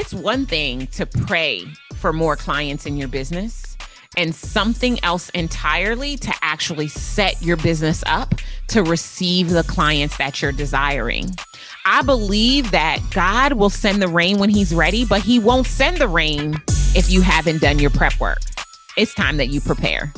It's one thing to pray for more clients in your business and something else entirely to actually set your business up to receive the clients that you're desiring. I believe that God will send the rain when He's ready, but He won't send the rain if you haven't done your prep work. It's time that you prepare.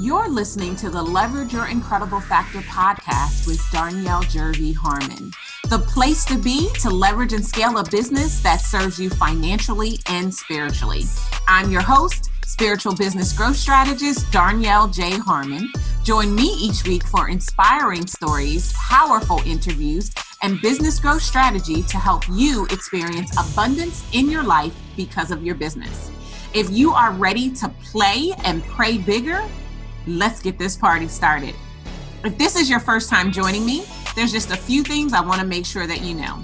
You're listening to the Leverage Your Incredible Factor podcast with Darnyelle Jervey Harmon, the place to be to leverage and scale a business that serves you financially and spiritually. I'm your host, spiritual business growth strategist Darnyelle J. Harmon. Join me each week for inspiring stories, powerful interviews, and business growth strategy to help you experience abundance in your life because of your business. If you are ready to play and pray bigger, let's get this party started. If this is your first time joining me, there's just a few things I want to make sure that you know.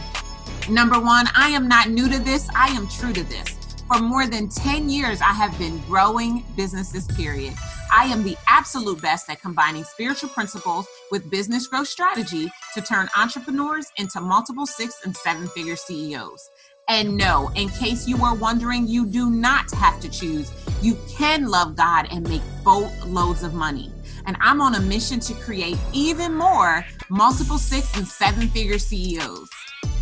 Number one, I am not new to this, I am true to this. For more than 10 years, I have been growing businesses, period. I am the absolute best at combining spiritual principles with business growth strategy to turn entrepreneurs into multiple six and seven figure CEOs. And no, in case you were wondering, you do not have to choose. You can love God and make boatloads of money. And I'm on a mission to create even more multiple six and seven figure CEOs.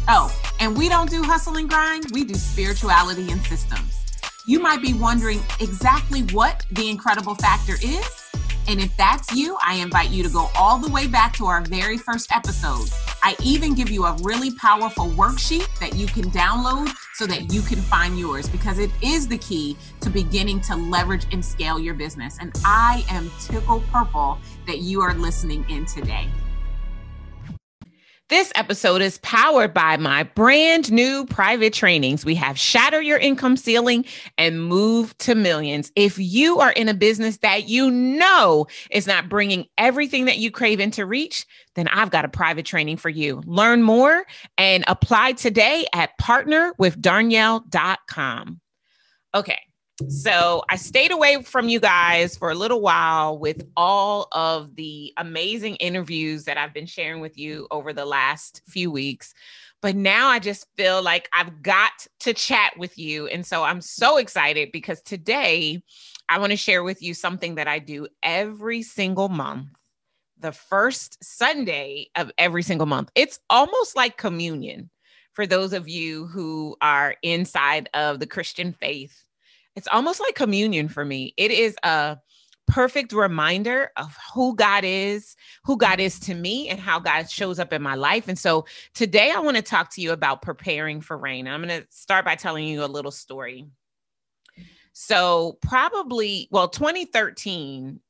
Oh, and we don't do hustle and grind, we do spirituality and systems. You might be wondering exactly what the incredible factor is. And if that's you, I invite you to go all the way back to our very first episode. I even give you a really powerful worksheet that you can download so that you can find yours because it is the key to beginning to leverage and scale your business. And I am tickled purple that you are listening in today. This episode is powered by my brand new private trainings. We have Shatter Your Income Ceiling and Move to Millions. If you are in a business that you know is not bringing everything that you crave into reach, then I've got a private training for you. Learn more and apply today at partnerwithdarnyelle.com. Okay. So I stayed away from you guys for a little while with all of the amazing interviews that I've been sharing with you over the last few weeks. But now I just feel like I've got to chat with you. And so I'm so excited because today I want to share with you something that I do every single month, the first Sunday of every single month. It's almost like communion for those of you who are inside of the Christian faith it's almost like communion for me. It is a perfect reminder of who God is, who God is to me, and how God shows up in my life. And so today I want to talk to you about preparing for rain. I'm going to start by telling you a little story. So, probably, well, 2013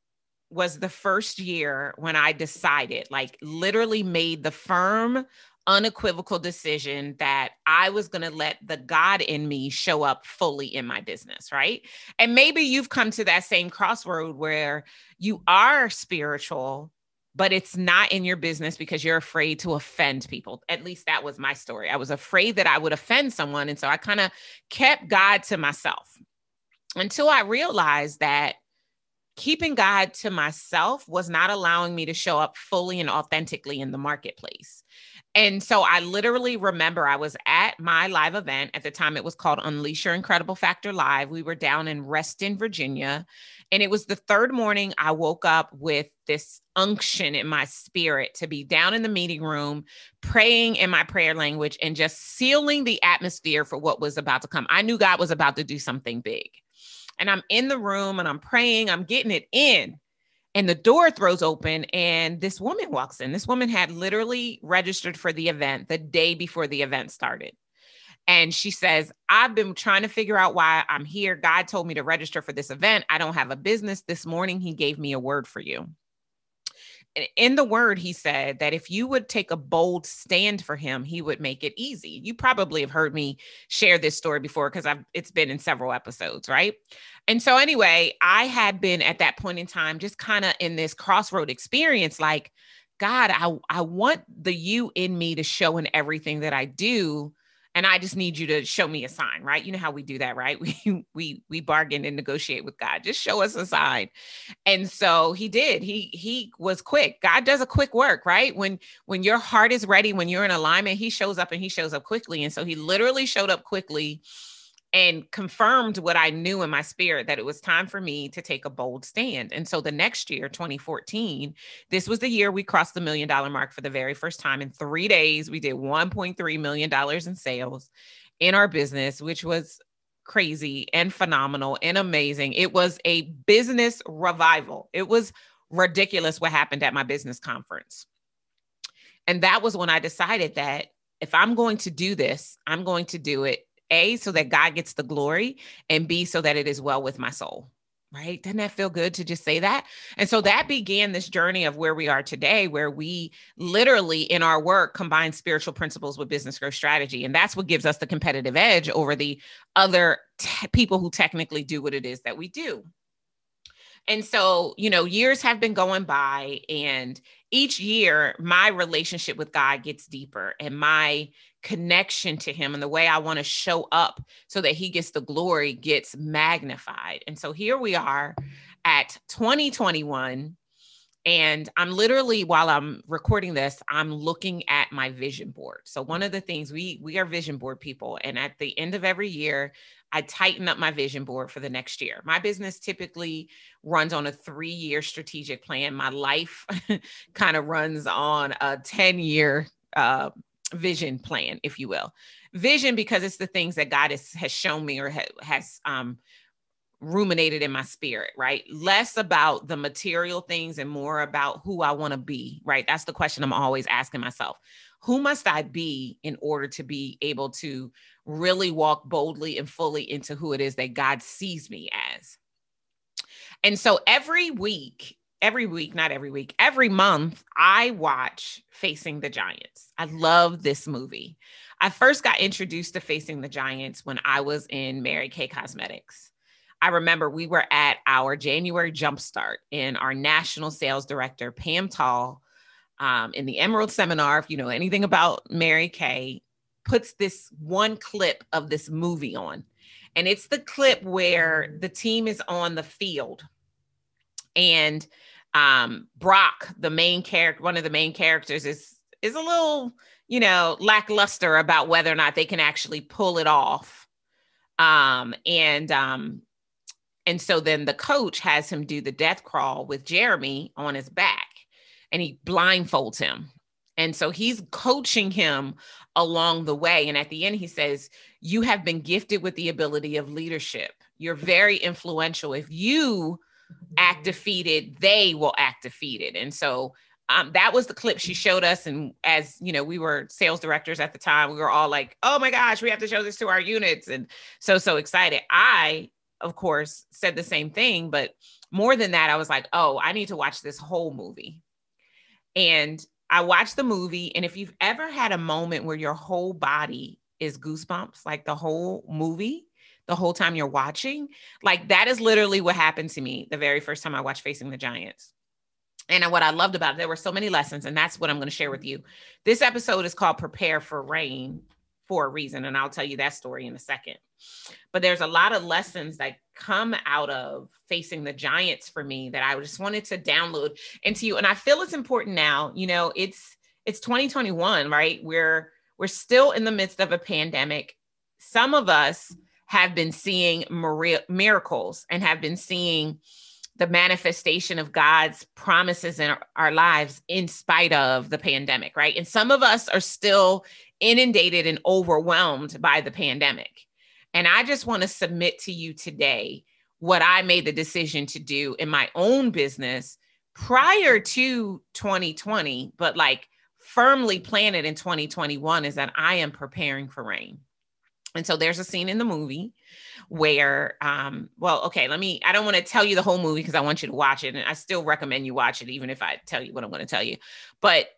was the first year when I decided, like, literally made the firm unequivocal decision that I was going to let the God in me show up fully in my business, right? And maybe you've come to that same crossroad where you are spiritual, but it's not in your business because you're afraid to offend people. At least that was my story. I was afraid that I would offend someone. And so I kind of kept God to myself until I realized that keeping God to myself was not allowing me to show up fully and authentically in the marketplace. And so I literally remember I was at my live event. At the time, it was called Unleash Your Incredible Factor Live. We were down in Reston, Virginia. And it was the third morning I woke up with this unction in my spirit to be down in the meeting room, praying in my prayer language and just sealing the atmosphere for what was about to come. I knew God was about to do something big. And I'm in the room and I'm praying, I'm getting it in and the door throws open and this woman walks in. This woman had literally registered for the event the day before the event started. And she says i've been trying to figure out why i'm here. God told me to register for this event. I don't have a business. This morning he gave me a word for you in the word he said that if you would take a bold stand for him he would make it easy. You probably have heard me share this story before because i've it's been in several episodes right? And so anyway i had been at that point in time just kind of in this crossroad experience like god i i want the you in me to show in everything that i do and I just need you to show me a sign, right? You know how we do that, right? We we we bargain and negotiate with God. Just show us a sign. And so he did. He he was quick. God does a quick work, right? When when your heart is ready, when you're in alignment, he shows up and he shows up quickly. And so he literally showed up quickly and confirmed what I knew in my spirit that it was time for me to take a bold stand. And so the next year, 2014, this was the year we crossed the million dollar mark for the very first time. In three days, we did $1.3 million in sales in our business, which was crazy and phenomenal and amazing. It was a business revival. It was ridiculous what happened at my business conference. And that was when I decided that if I'm going to do this, I'm going to do it a, so that God gets the glory, and B, so that it is well with my soul. Right? Doesn't that feel good to just say that? And so that began this journey of where we are today, where we literally in our work combine spiritual principles with business growth strategy. And that's what gives us the competitive edge over the other te- people who technically do what it is that we do. And so, you know, years have been going by, and each year my relationship with God gets deeper and my connection to him and the way I want to show up so that he gets the glory gets magnified. And so here we are at 2021 and I'm literally while I'm recording this, I'm looking at my vision board. So one of the things we we are vision board people and at the end of every year, I tighten up my vision board for the next year. My business typically runs on a 3-year strategic plan. My life kind of runs on a 10-year uh, vision plan, if you will. Vision because it's the things that God has, has shown me or ha- has um, ruminated in my spirit, right? Less about the material things and more about who I want to be, right? That's the question I'm always asking myself. Who must I be in order to be able to really walk boldly and fully into who it is that God sees me as? And so every week every week, not every week, every month, I watch Facing the Giants. I love this movie. I first got introduced to Facing the Giants when I was in Mary Kay Cosmetics. I remember we were at our January jumpstart, and our national sales director, Pam Tall, um, in the Emerald Seminar, if you know anything about Mary Kay, puts this one clip of this movie on. And it's the clip where the team is on the field and um brock the main character one of the main characters is is a little you know lackluster about whether or not they can actually pull it off. Um and um and so then the coach has him do the death crawl with jeremy on his back and he blindfolds him. And so he's coaching him along the way. And at the end he says you have been gifted with the ability of leadership. You're very influential. If you act defeated, they will act defeated. And so um, that was the clip she showed us. And as you know, we were sales directors at the time, we were all like, oh my gosh, we have to show this to our units. And so, so excited. I, of course, said the same thing. But more than that, I was like, oh, I need to watch this whole movie. And I watched the movie. And if you've ever had a moment where your whole body is goosebumps, like the whole movie, the whole time you're watching. Like that is literally what happened to me the very first time I watched Facing the Giants. And what I loved about it, there were so many lessons, and that's what I'm going to share with you. This episode is called Prepare for Rain for a reason, and I'll tell you that story in a second. But there's a lot of lessons that come out of facing the giants for me that I just wanted to download into you. And I feel it's important now. You know, it's it's 2021, right? We're we're still in the midst of a pandemic. Some of us have been seeing miracles and have been seeing the manifestation of God's promises in our lives in spite of the pandemic, right? And some of us are still inundated and overwhelmed by the pandemic. And I just want to submit to you today what I made the decision to do in my own business prior to 2020, but like firmly planted in 2021 is that I am preparing for rain. And so there's a scene in the movie where, um, well, okay, let me, I don't want to tell you the whole movie because I want you to watch it. And I still recommend you watch it, even if I tell you what I'm going to tell you. But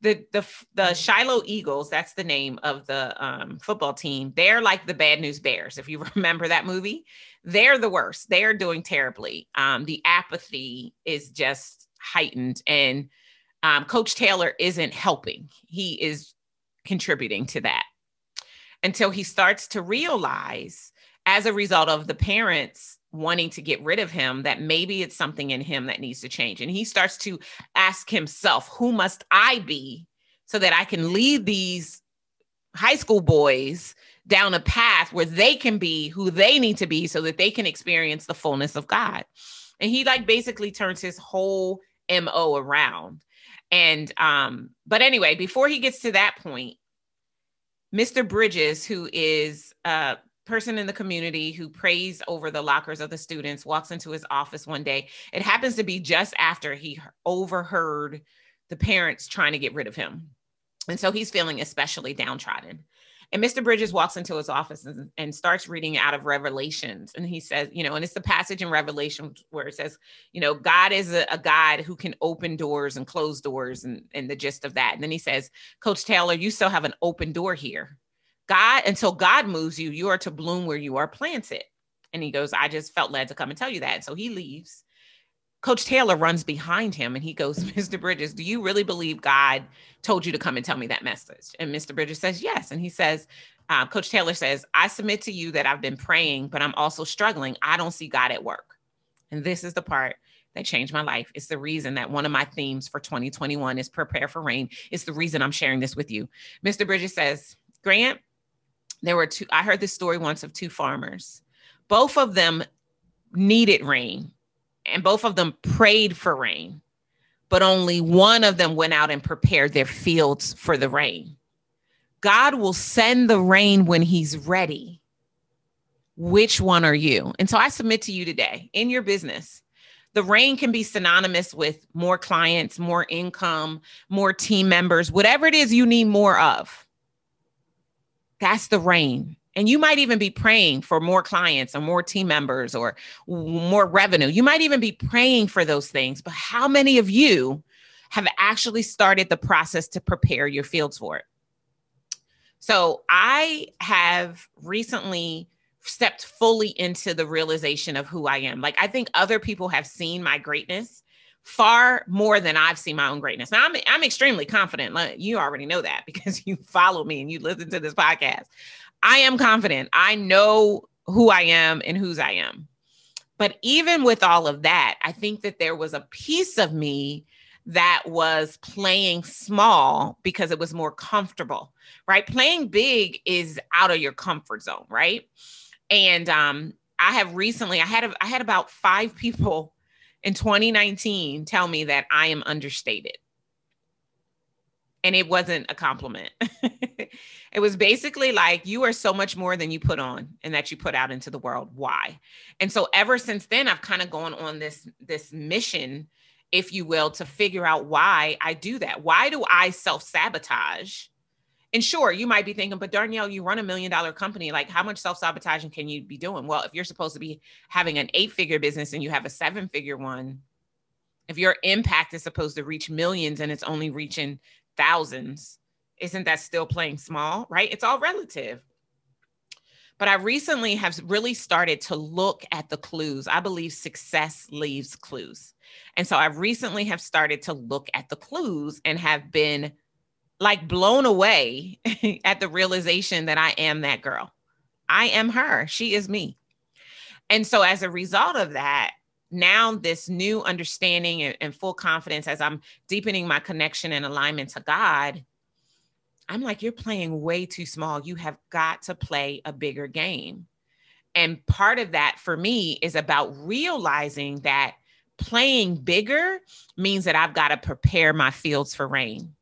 the the the Shiloh Eagles, that's the name of the um, football team. They're like the Bad News Bears. If you remember that movie, they're the worst. They're doing terribly. Um, the apathy is just heightened, and um, Coach Taylor isn't helping. He is contributing to that. Until he starts to realize, as a result of the parents wanting to get rid of him, that maybe it's something in him that needs to change. And he starts to ask himself, Who must I be so that I can lead these high school boys down a path where they can be who they need to be so that they can experience the fullness of God? And he like basically turns his whole MO around. And um, but anyway, before he gets to that point, Mr. Bridges, who is a person in the community who prays over the lockers of the students, walks into his office one day. It happens to be just after he overheard the parents trying to get rid of him. And so he's feeling especially downtrodden. And Mr. Bridges walks into his office and, and, starts reading out of Revelations. And he says, you know, and it's the passage in Revelation where it says, you know, God is a, a God who can open doors and close doors and, and the gist of that. And then he says, Coach Taylor, you still have an open door here. God, until God moves you, you are to bloom where you are planted. And he goes, I just felt led to come and tell you that. And so he leaves. Coach Taylor runs behind him and he goes, Mr. Bridges, do you really believe God told you to come and tell me that message? And Mr. Bridges says, Yes. And he says, uh, Coach Taylor says, I submit to you that I've been praying, but I'm also struggling. I don't see God at work. And this is the part that changed my life. It's the reason that one of my themes for 2021 is prepare for rain. It's the reason I'm sharing this with you. Mr. Bridges says, Grant, there were two, I heard this story once of two farmers. Both of them needed rain and both of them prayed for rain, but only one of them went out and prepared their fields for the rain. God will send the rain when he's ready. Which one are you? And so I submit to you today in your business, the rain can be synonymous with more clients, more income, more team members, whatever it is you need more of. That's the rain. And you might even be praying for more clients or more team members or more revenue. You might even be praying for those things. But how many of you have actually started the process to prepare your fields for it? So I have recently stepped fully into the realization of who I am. Like I think other people have seen my greatness far more than I've seen my own greatness. Now I'm I'm extremely confident. You already know that because you follow me and you listen to this podcast. I am confident. I know who I am and whose I am. But even with all of that, I think that there was a piece of me that was playing small because it was more comfortable, right? Playing big is out of your comfort zone, right? And um, I have recently, I had a, I had about five people in 2019 tell me that I am understated and it wasn't a compliment. it was basically like you are so much more than you put on and that you put out into the world. Why? And so ever since then I've kind of gone on this this mission if you will to figure out why I do that. Why do I self-sabotage? And sure, you might be thinking, but Darnyelle, you run a million dollar company. Like, how much self sabotaging can you be doing? Well, if you're supposed to be having an eight figure business and you have a seven figure one, if your impact is supposed to reach millions and it's only reaching thousands, isn't that still playing small? Right? It's all relative. But I recently have really started to look at the clues. I believe success leaves clues. And so I recently have started to look at the clues and have been like blown away at the realization that I am that girl. I am her. She is me. And so as a result of that, now this new understanding and, and, full confidence as I'm deepening my connection and alignment to God, I'm like, you're playing way too small. You have got to play a bigger game. And part of that for me is about realizing that playing bigger means that I've got to prepare my fields for rain.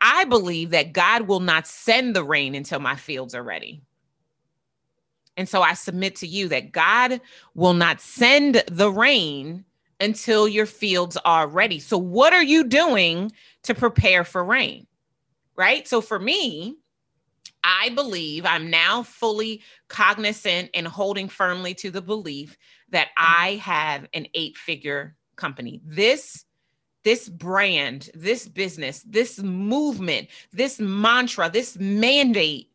I believe that God will not send the rain until my fields are ready. And so I submit to you that God will not send the rain until your fields are ready. So, what are you doing to prepare for rain? Right. So, for me, I believe I'm now fully cognizant and holding firmly to the belief that I have an eight figure company. This this brand, this business, this movement, this mantra, this mandate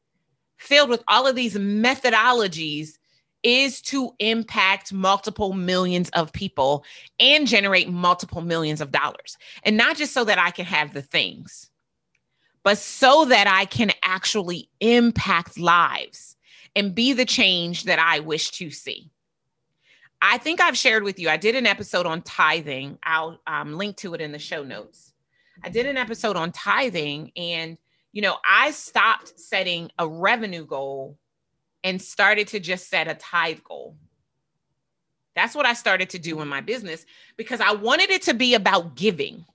filled with all of these methodologies is to impact multiple millions of people and generate multiple millions of dollars. And not just so that I can have the things, but so that I can actually impact lives and be the change that I wish to see. I think I've shared with you, I did an episode on tithing. I'll um, link to it in the show notes. I did an episode on tithing, and, you know, I stopped setting a revenue goal and started to just set a tithe goal. That's what I started to do in my business because I wanted it to be about giving,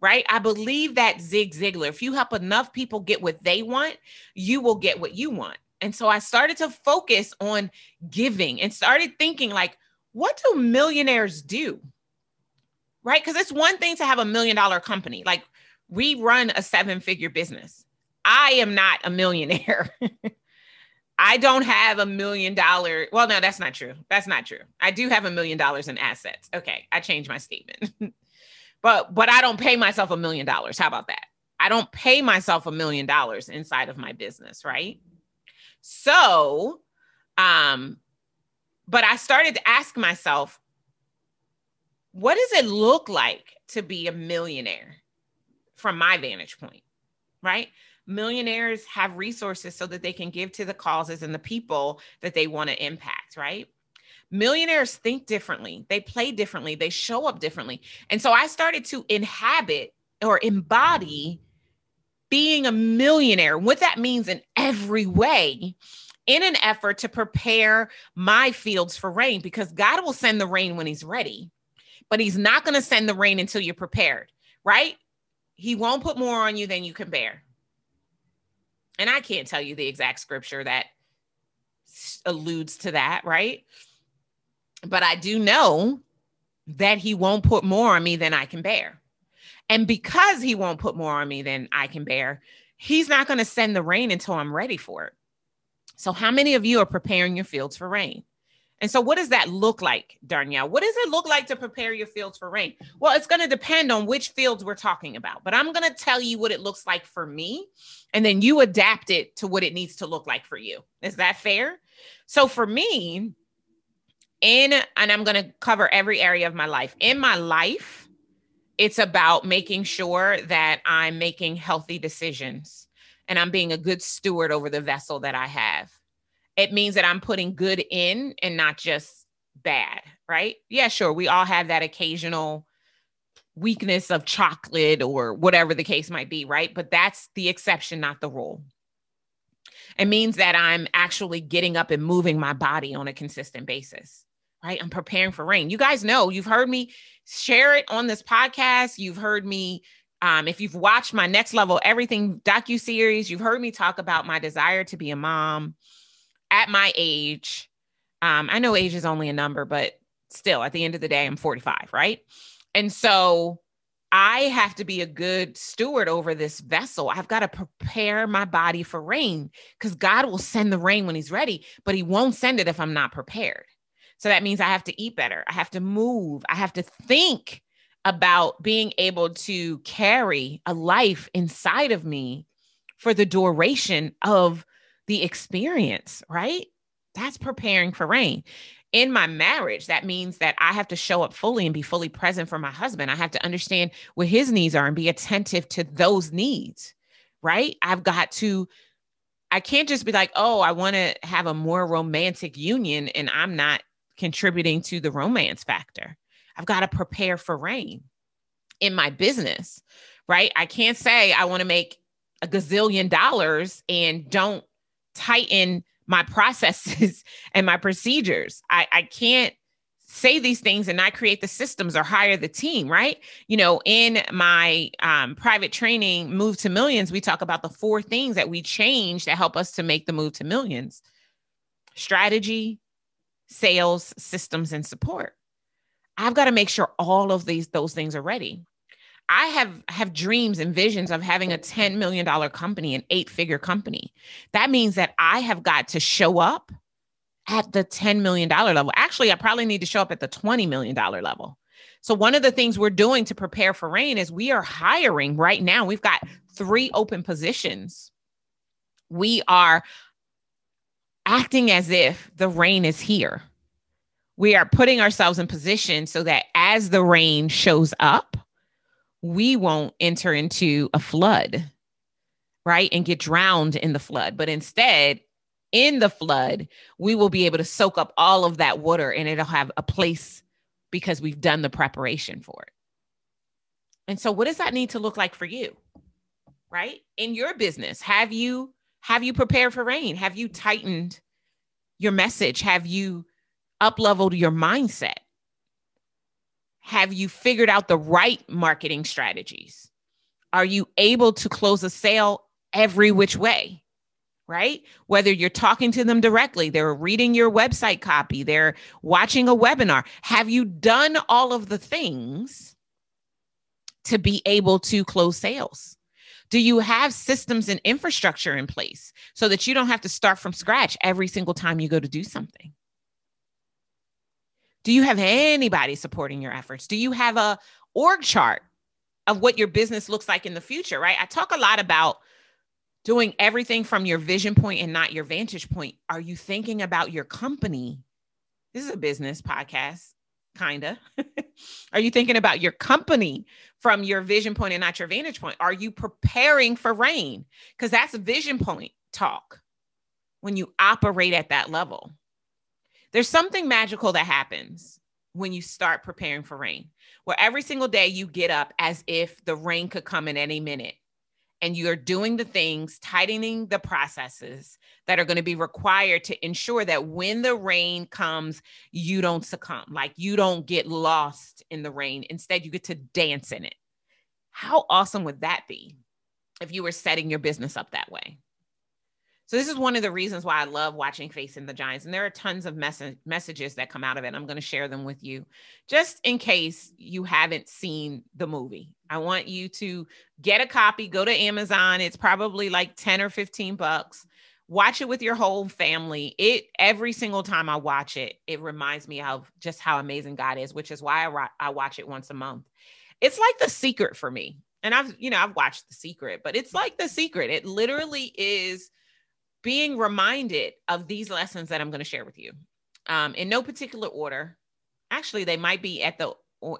right? I believe that Zig Ziglar, if you help enough people get what they want, you will get what you want. And so I started to focus on giving and started thinking, like, what do millionaires do? Right? Because it's one thing to have a million dollar company. Like, we run a seven figure business. I am not a millionaire. I don't have a million dollar. Well, no, that's not true. That's not true. I do have a million dollars in assets. Okay, I changed my statement. but but I don't pay myself a million dollars. How about that? I don't pay myself a million dollars inside of my business, right? So, um, but I started to ask myself, what does it look like to be a millionaire from my vantage point? Right? Millionaires have resources so that they can give to the causes and the people that they want to impact, right? Millionaires think differently, they play differently, they show up differently. And so I started to inhabit or embody being a millionaire, what that means in every way, in an effort to prepare my fields for rain, because God will send the rain when He's ready, but He's not going to send the rain until you're prepared, right? He won't put more on you than you can bear. And I can't tell you the exact scripture that alludes to that, right? But I do know that He won't put more on me than I can bear. And because he won't put more on me than I can bear, he's not going to send the rain until I'm ready for it. So, how many of you are preparing your fields for rain? And so, what does that look like, Darnyelle? What does it look like to prepare your fields for rain? Well, it's going to depend on which fields we're talking about, but I'm going to tell you what it looks like for me, and then you adapt it to what it needs to look like for you. Is that fair? So, for me, in, and I'm going to cover every area of my life. In my life, it's about making sure that I'm making healthy decisions and I'm being a good steward over the vessel that I have. It means that I'm putting good in and not just bad, right? Yeah, sure. We all have that occasional weakness of chocolate or whatever the case might be, right? But that's the exception, not the rule. It means that I'm actually getting up and moving my body on a consistent basis right? I'm preparing for rain. You guys know, you've heard me share it on this podcast. You've heard me um, if you've watched my next level everything docu series, you've heard me talk about my desire to be a mom at my age. Um, I know age is only a number, but still, at the end of the day, I'm 45, right? And so I have to be a good steward over this vessel. I've got to prepare my body for rain because God will send the rain when He's ready, but He won't send it if I'm not prepared. So that means I have to eat better. I have to move. I have to think about being able to carry a life inside of me for the duration of the experience, right? That's preparing for rain. In my marriage, that means that I have to show up fully and be fully present for my husband. I have to understand what his needs are and be attentive to those needs, right? I've got to I can't just be like, oh, I want to have a more romantic union and I'm not contributing to the romance factor. I've got to prepare for rain in my business, right? I can't say I want to make a gazillion dollars and don't tighten my processes and my procedures. I, I can't say these things and not create the systems or hire the team, right? You know, in my um, private training, Move to Millions, we talk about the four things that we change that help us to make the move to millions strategy, sales, systems, and support. I've got to make sure all of these those things are ready. I have have dreams and visions of having a 10 million dollar company, an eight-figure company. That means that I have got to show up at the 10 million dollar level. Actually, I probably need to show up at the 20 million dollar level. So one of the things we're doing to prepare for rain is we are hiring right now. We've got 3 open positions. We are acting as if the rain is here. We are putting ourselves in position so that as the rain shows up, we won't enter into a flood. right? And get drowned in the flood. But instead, in the flood, we will be able to soak up all of that water and it'll have a place because we've done the preparation for it. And so what does that need to look like for you? Right? In your business, have you have you prepared for rain? Have you tightened your message? Have you up leveled your mindset? Have you figured out the right marketing strategies? Are you able to close a sale every which way? Right? Whether you're talking to them directly, they're reading your website copy, they're watching a webinar. Have you done all of the things to be able to close sales? Do you have systems and infrastructure in place so that you don't have to start from scratch every single time you go to do something? Do you have anybody supporting your efforts? Do you have a org chart of what your business looks like in the future, right? I talk a lot about doing everything from your vision point and not your vantage point. Are you thinking about your company? This is a business podcast, kind of. Are you thinking about your company from your vision point and not your vantage point? Are you preparing for rain? Because that's vision point talk when you operate at that level. There's something magical that happens when you start preparing for rain, where every single day you get up as if the rain could come in any minute. And you're doing the things, tightening the processes that are going to be required to ensure that when the rain comes, you don't succumb, like you don't get lost in the rain. Instead, you get to dance in it. How awesome would that be if you were setting your business up that way? So this is one of the reasons why I love watching Facing the Giants. And there are tons of mess- messages that come out of it. I'm going to share them with you just in case you haven't seen the movie. I want you to get a copy, go to Amazon. It's probably like 10 or 15 bucks. Watch it with your whole family. It every single time I watch it, it reminds me of just how amazing God is, which is why I, I watch it once a month. It's like the secret for me. And I've, you know, I've watched The Secret, but it's like The Secret. It literally is being reminded of these lessons that I'm going to share with you um, in no particular order. Actually, they might be at the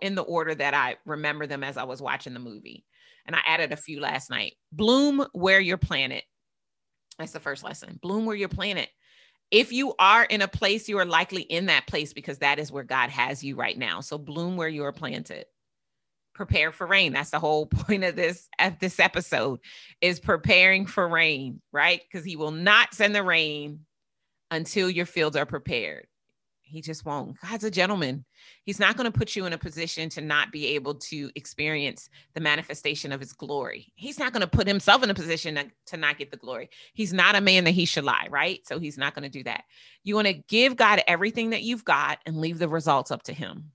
in the order that I remember them as I was watching the movie. And I added a few last night. Bloom where you're planted. That's the first lesson. Bloom where you're planted. If you are in a place, you are likely in that place because that is where God has you right now. So bloom where you are planted prepare for rain. That's the whole point of this at this episode is preparing for rain, right? Because he will not send the rain until your fields are prepared. He just won't. God's a gentleman. He's not going to put you in a position to not be able to experience the manifestation of his glory. He's not going to put himself in a position to, to not get the glory. He's not a man that he should lie, right? So he's not going to do that. You want to give God everything that you've got and leave the results up to him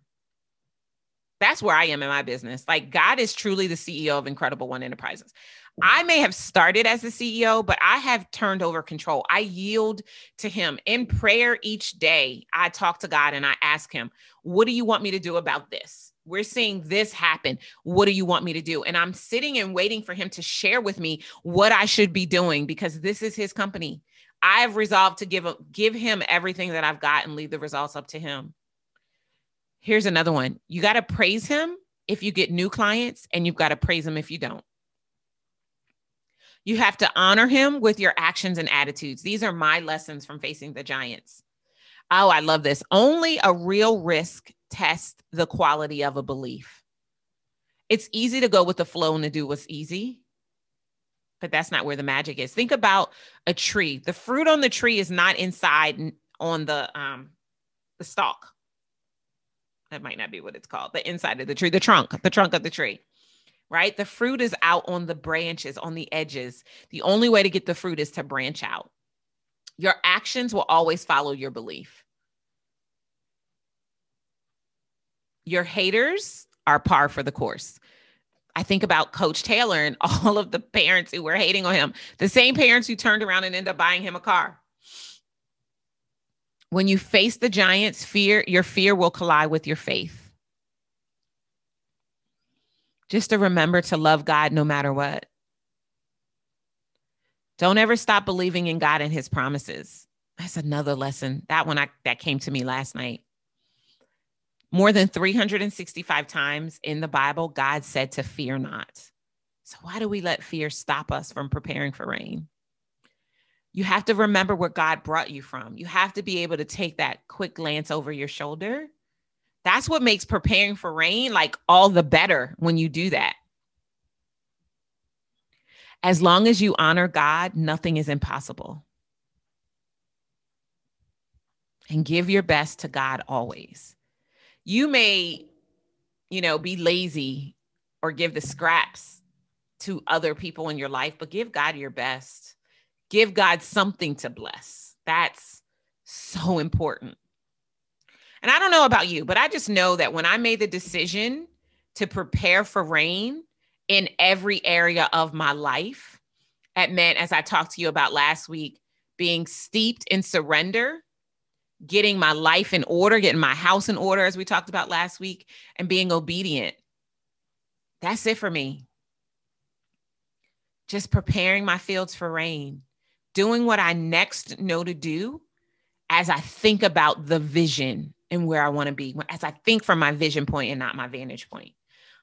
that's where I am in my business. Like God is truly the CEO of Incredible One Enterprises. I may have started as the CEO, but I have turned over control. I yield to Him in prayer each day. I talk to God and I ask Him, What do you want me to do about this? We're seeing this happen. What do you want me to do? And I'm sitting and waiting for Him to share with me what I should be doing because this is His company. I've resolved to give, give Him everything that I've got and leave the results up to Him. Here's another one. You got to praise him if you get new clients, and you've got to praise him if you don't. You have to honor him with your actions and attitudes. These are my lessons from facing the giants. Oh, I love this. Only a real risk tests the quality of a belief. It's easy to go with the flow and to do what's easy, but that's not where the magic is. Think about a tree. The fruit on the tree is not inside on the um the stalk that might not be what it's called, the inside of the tree, the trunk, the trunk of the tree, right? The fruit is out on the branches, on the edges. The only way to get the fruit is to branch out. Your actions will always follow your belief. Your haters are par for the course. I think about Coach Taylor and all of the parents who were hating on him, the same parents who turned around and ended up buying him a car. When you face the giants, fear, your fear will collide with your faith. Just to remember to love God no matter what. Don't ever stop believing in God and his promises. That's another lesson. That one I, that came to me last night. More than 365 times in the Bible, God said to fear not. So, why do we let fear stop us from preparing for rain? You have to remember where God brought you from. You have to be able to take that quick glance over your shoulder. That's what makes preparing for rain like all the better when you do that. As long as you honor God, nothing is impossible. And give your best to God always. You may, you know, be lazy or give the scraps to other people in your life, but give God your best. Give God something to bless. That's so important. And I don't know about you, but I just know that when I made the decision to prepare for rain in every area of my life, it meant, as I talked to you about last week, being steeped in surrender, getting my life in order, getting my house in order, as we talked about last week, and being obedient. That's it for me just preparing my fields for rain, doing what I next know to do as I think about the vision and where I want to be, as I think from my vision point and not my vantage point.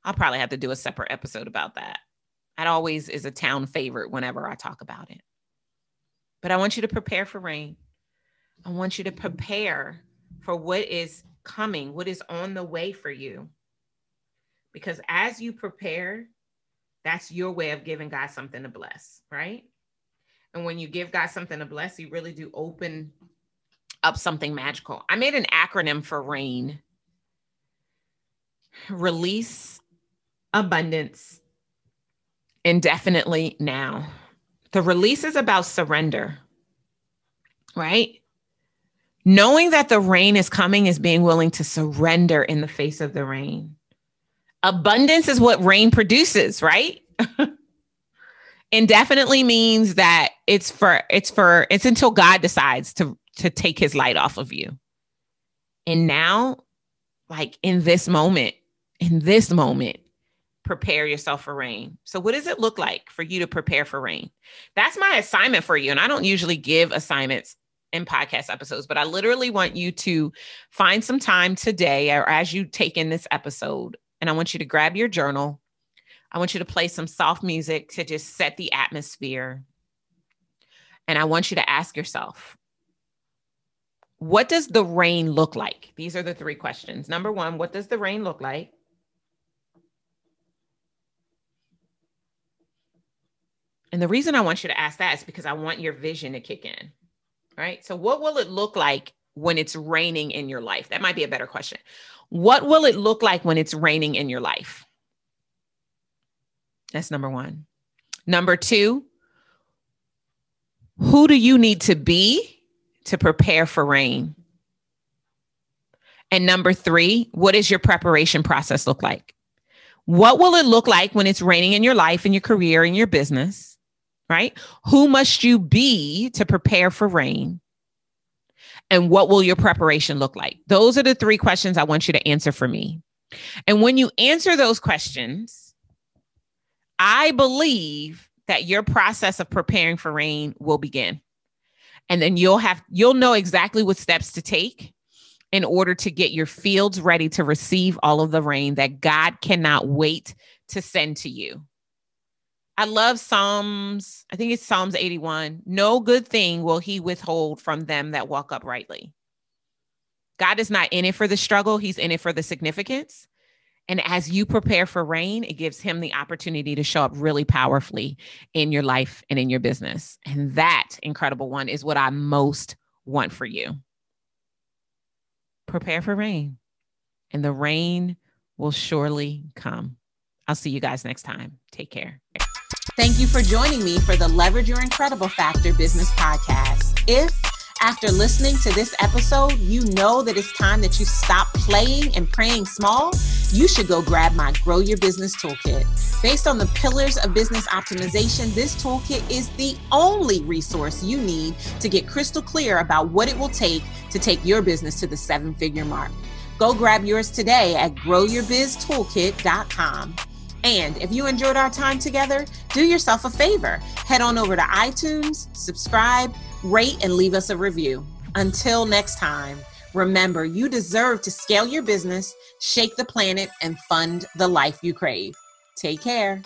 I'll probably have to do a separate episode about that. That always is a town favorite whenever I talk about it. But I want you to prepare for rain. I want you to prepare for what is coming, what is on the way for you. Because as you prepare, that's your way of giving God something to bless, right? And when you give God something to bless, you really do open up something magical. I made an acronym for RAIN release, abundance, indefinitely now. The release is about surrender, right? Knowing that the rain is coming is being willing to surrender in the face of the rain abundance is what rain produces, right? Indefinitely means that it's for it's for it's until God decides to to take his light off of you. And now like in this moment, in this moment, prepare yourself for rain. So what does it look like for you to prepare for rain? That's my assignment for you and I don't usually give assignments in podcast episodes, but I literally want you to find some time today or as you take in this episode and I want you to grab your journal. I want you to play some soft music to just set the atmosphere. And I want you to ask yourself, what does the rain look like? These are the three questions. Number one, what does the rain look like? And the reason I want you to ask that is because I want your vision to kick in, right? So, what will it look like when it's raining in your life? That might be a better question. What will it look like when it's raining in your life? That's number one. Number two, who do you need to be to prepare for rain? And number three, what does your preparation process look like? What will it look like when it's raining in your life, in your career, in your business? Right? Who must you be to prepare for rain? and what will your preparation look like? Those are the three questions I want you to answer for me. And when you answer those questions, I believe that your process of preparing for rain will begin. And then you'll have you'll know exactly what steps to take in order to get your fields ready to receive all of the rain that God cannot wait to send to you. I love Psalms, I think it's Psalms 81. No good thing will he withhold from them that walk uprightly. God is not in it for the struggle, he's in it for the significance. And as you prepare for rain, it gives him the opportunity to show up really powerfully in your life and in your business. And that incredible one is what I most want for you. Prepare for rain, and the rain will surely come. I'll see you guys next time. Take care. Thank you for joining me for the Leverage Your Incredible Factor Business Podcast. If after listening to this episode, you know that it's time that you stop playing and praying small, you should go grab my Grow Your Business Toolkit. Based on the pillars of business optimization, this toolkit is the only resource you need to get crystal clear about what it will take to take your business to the seven figure mark. Go grab yours today at growyourbiztoolkit.com. And if you enjoyed our time together, do yourself a favor. Head on over to iTunes, subscribe, rate, and leave us a review. Until next time, remember you deserve to scale your business, shake the planet, and fund the life you crave. Take care.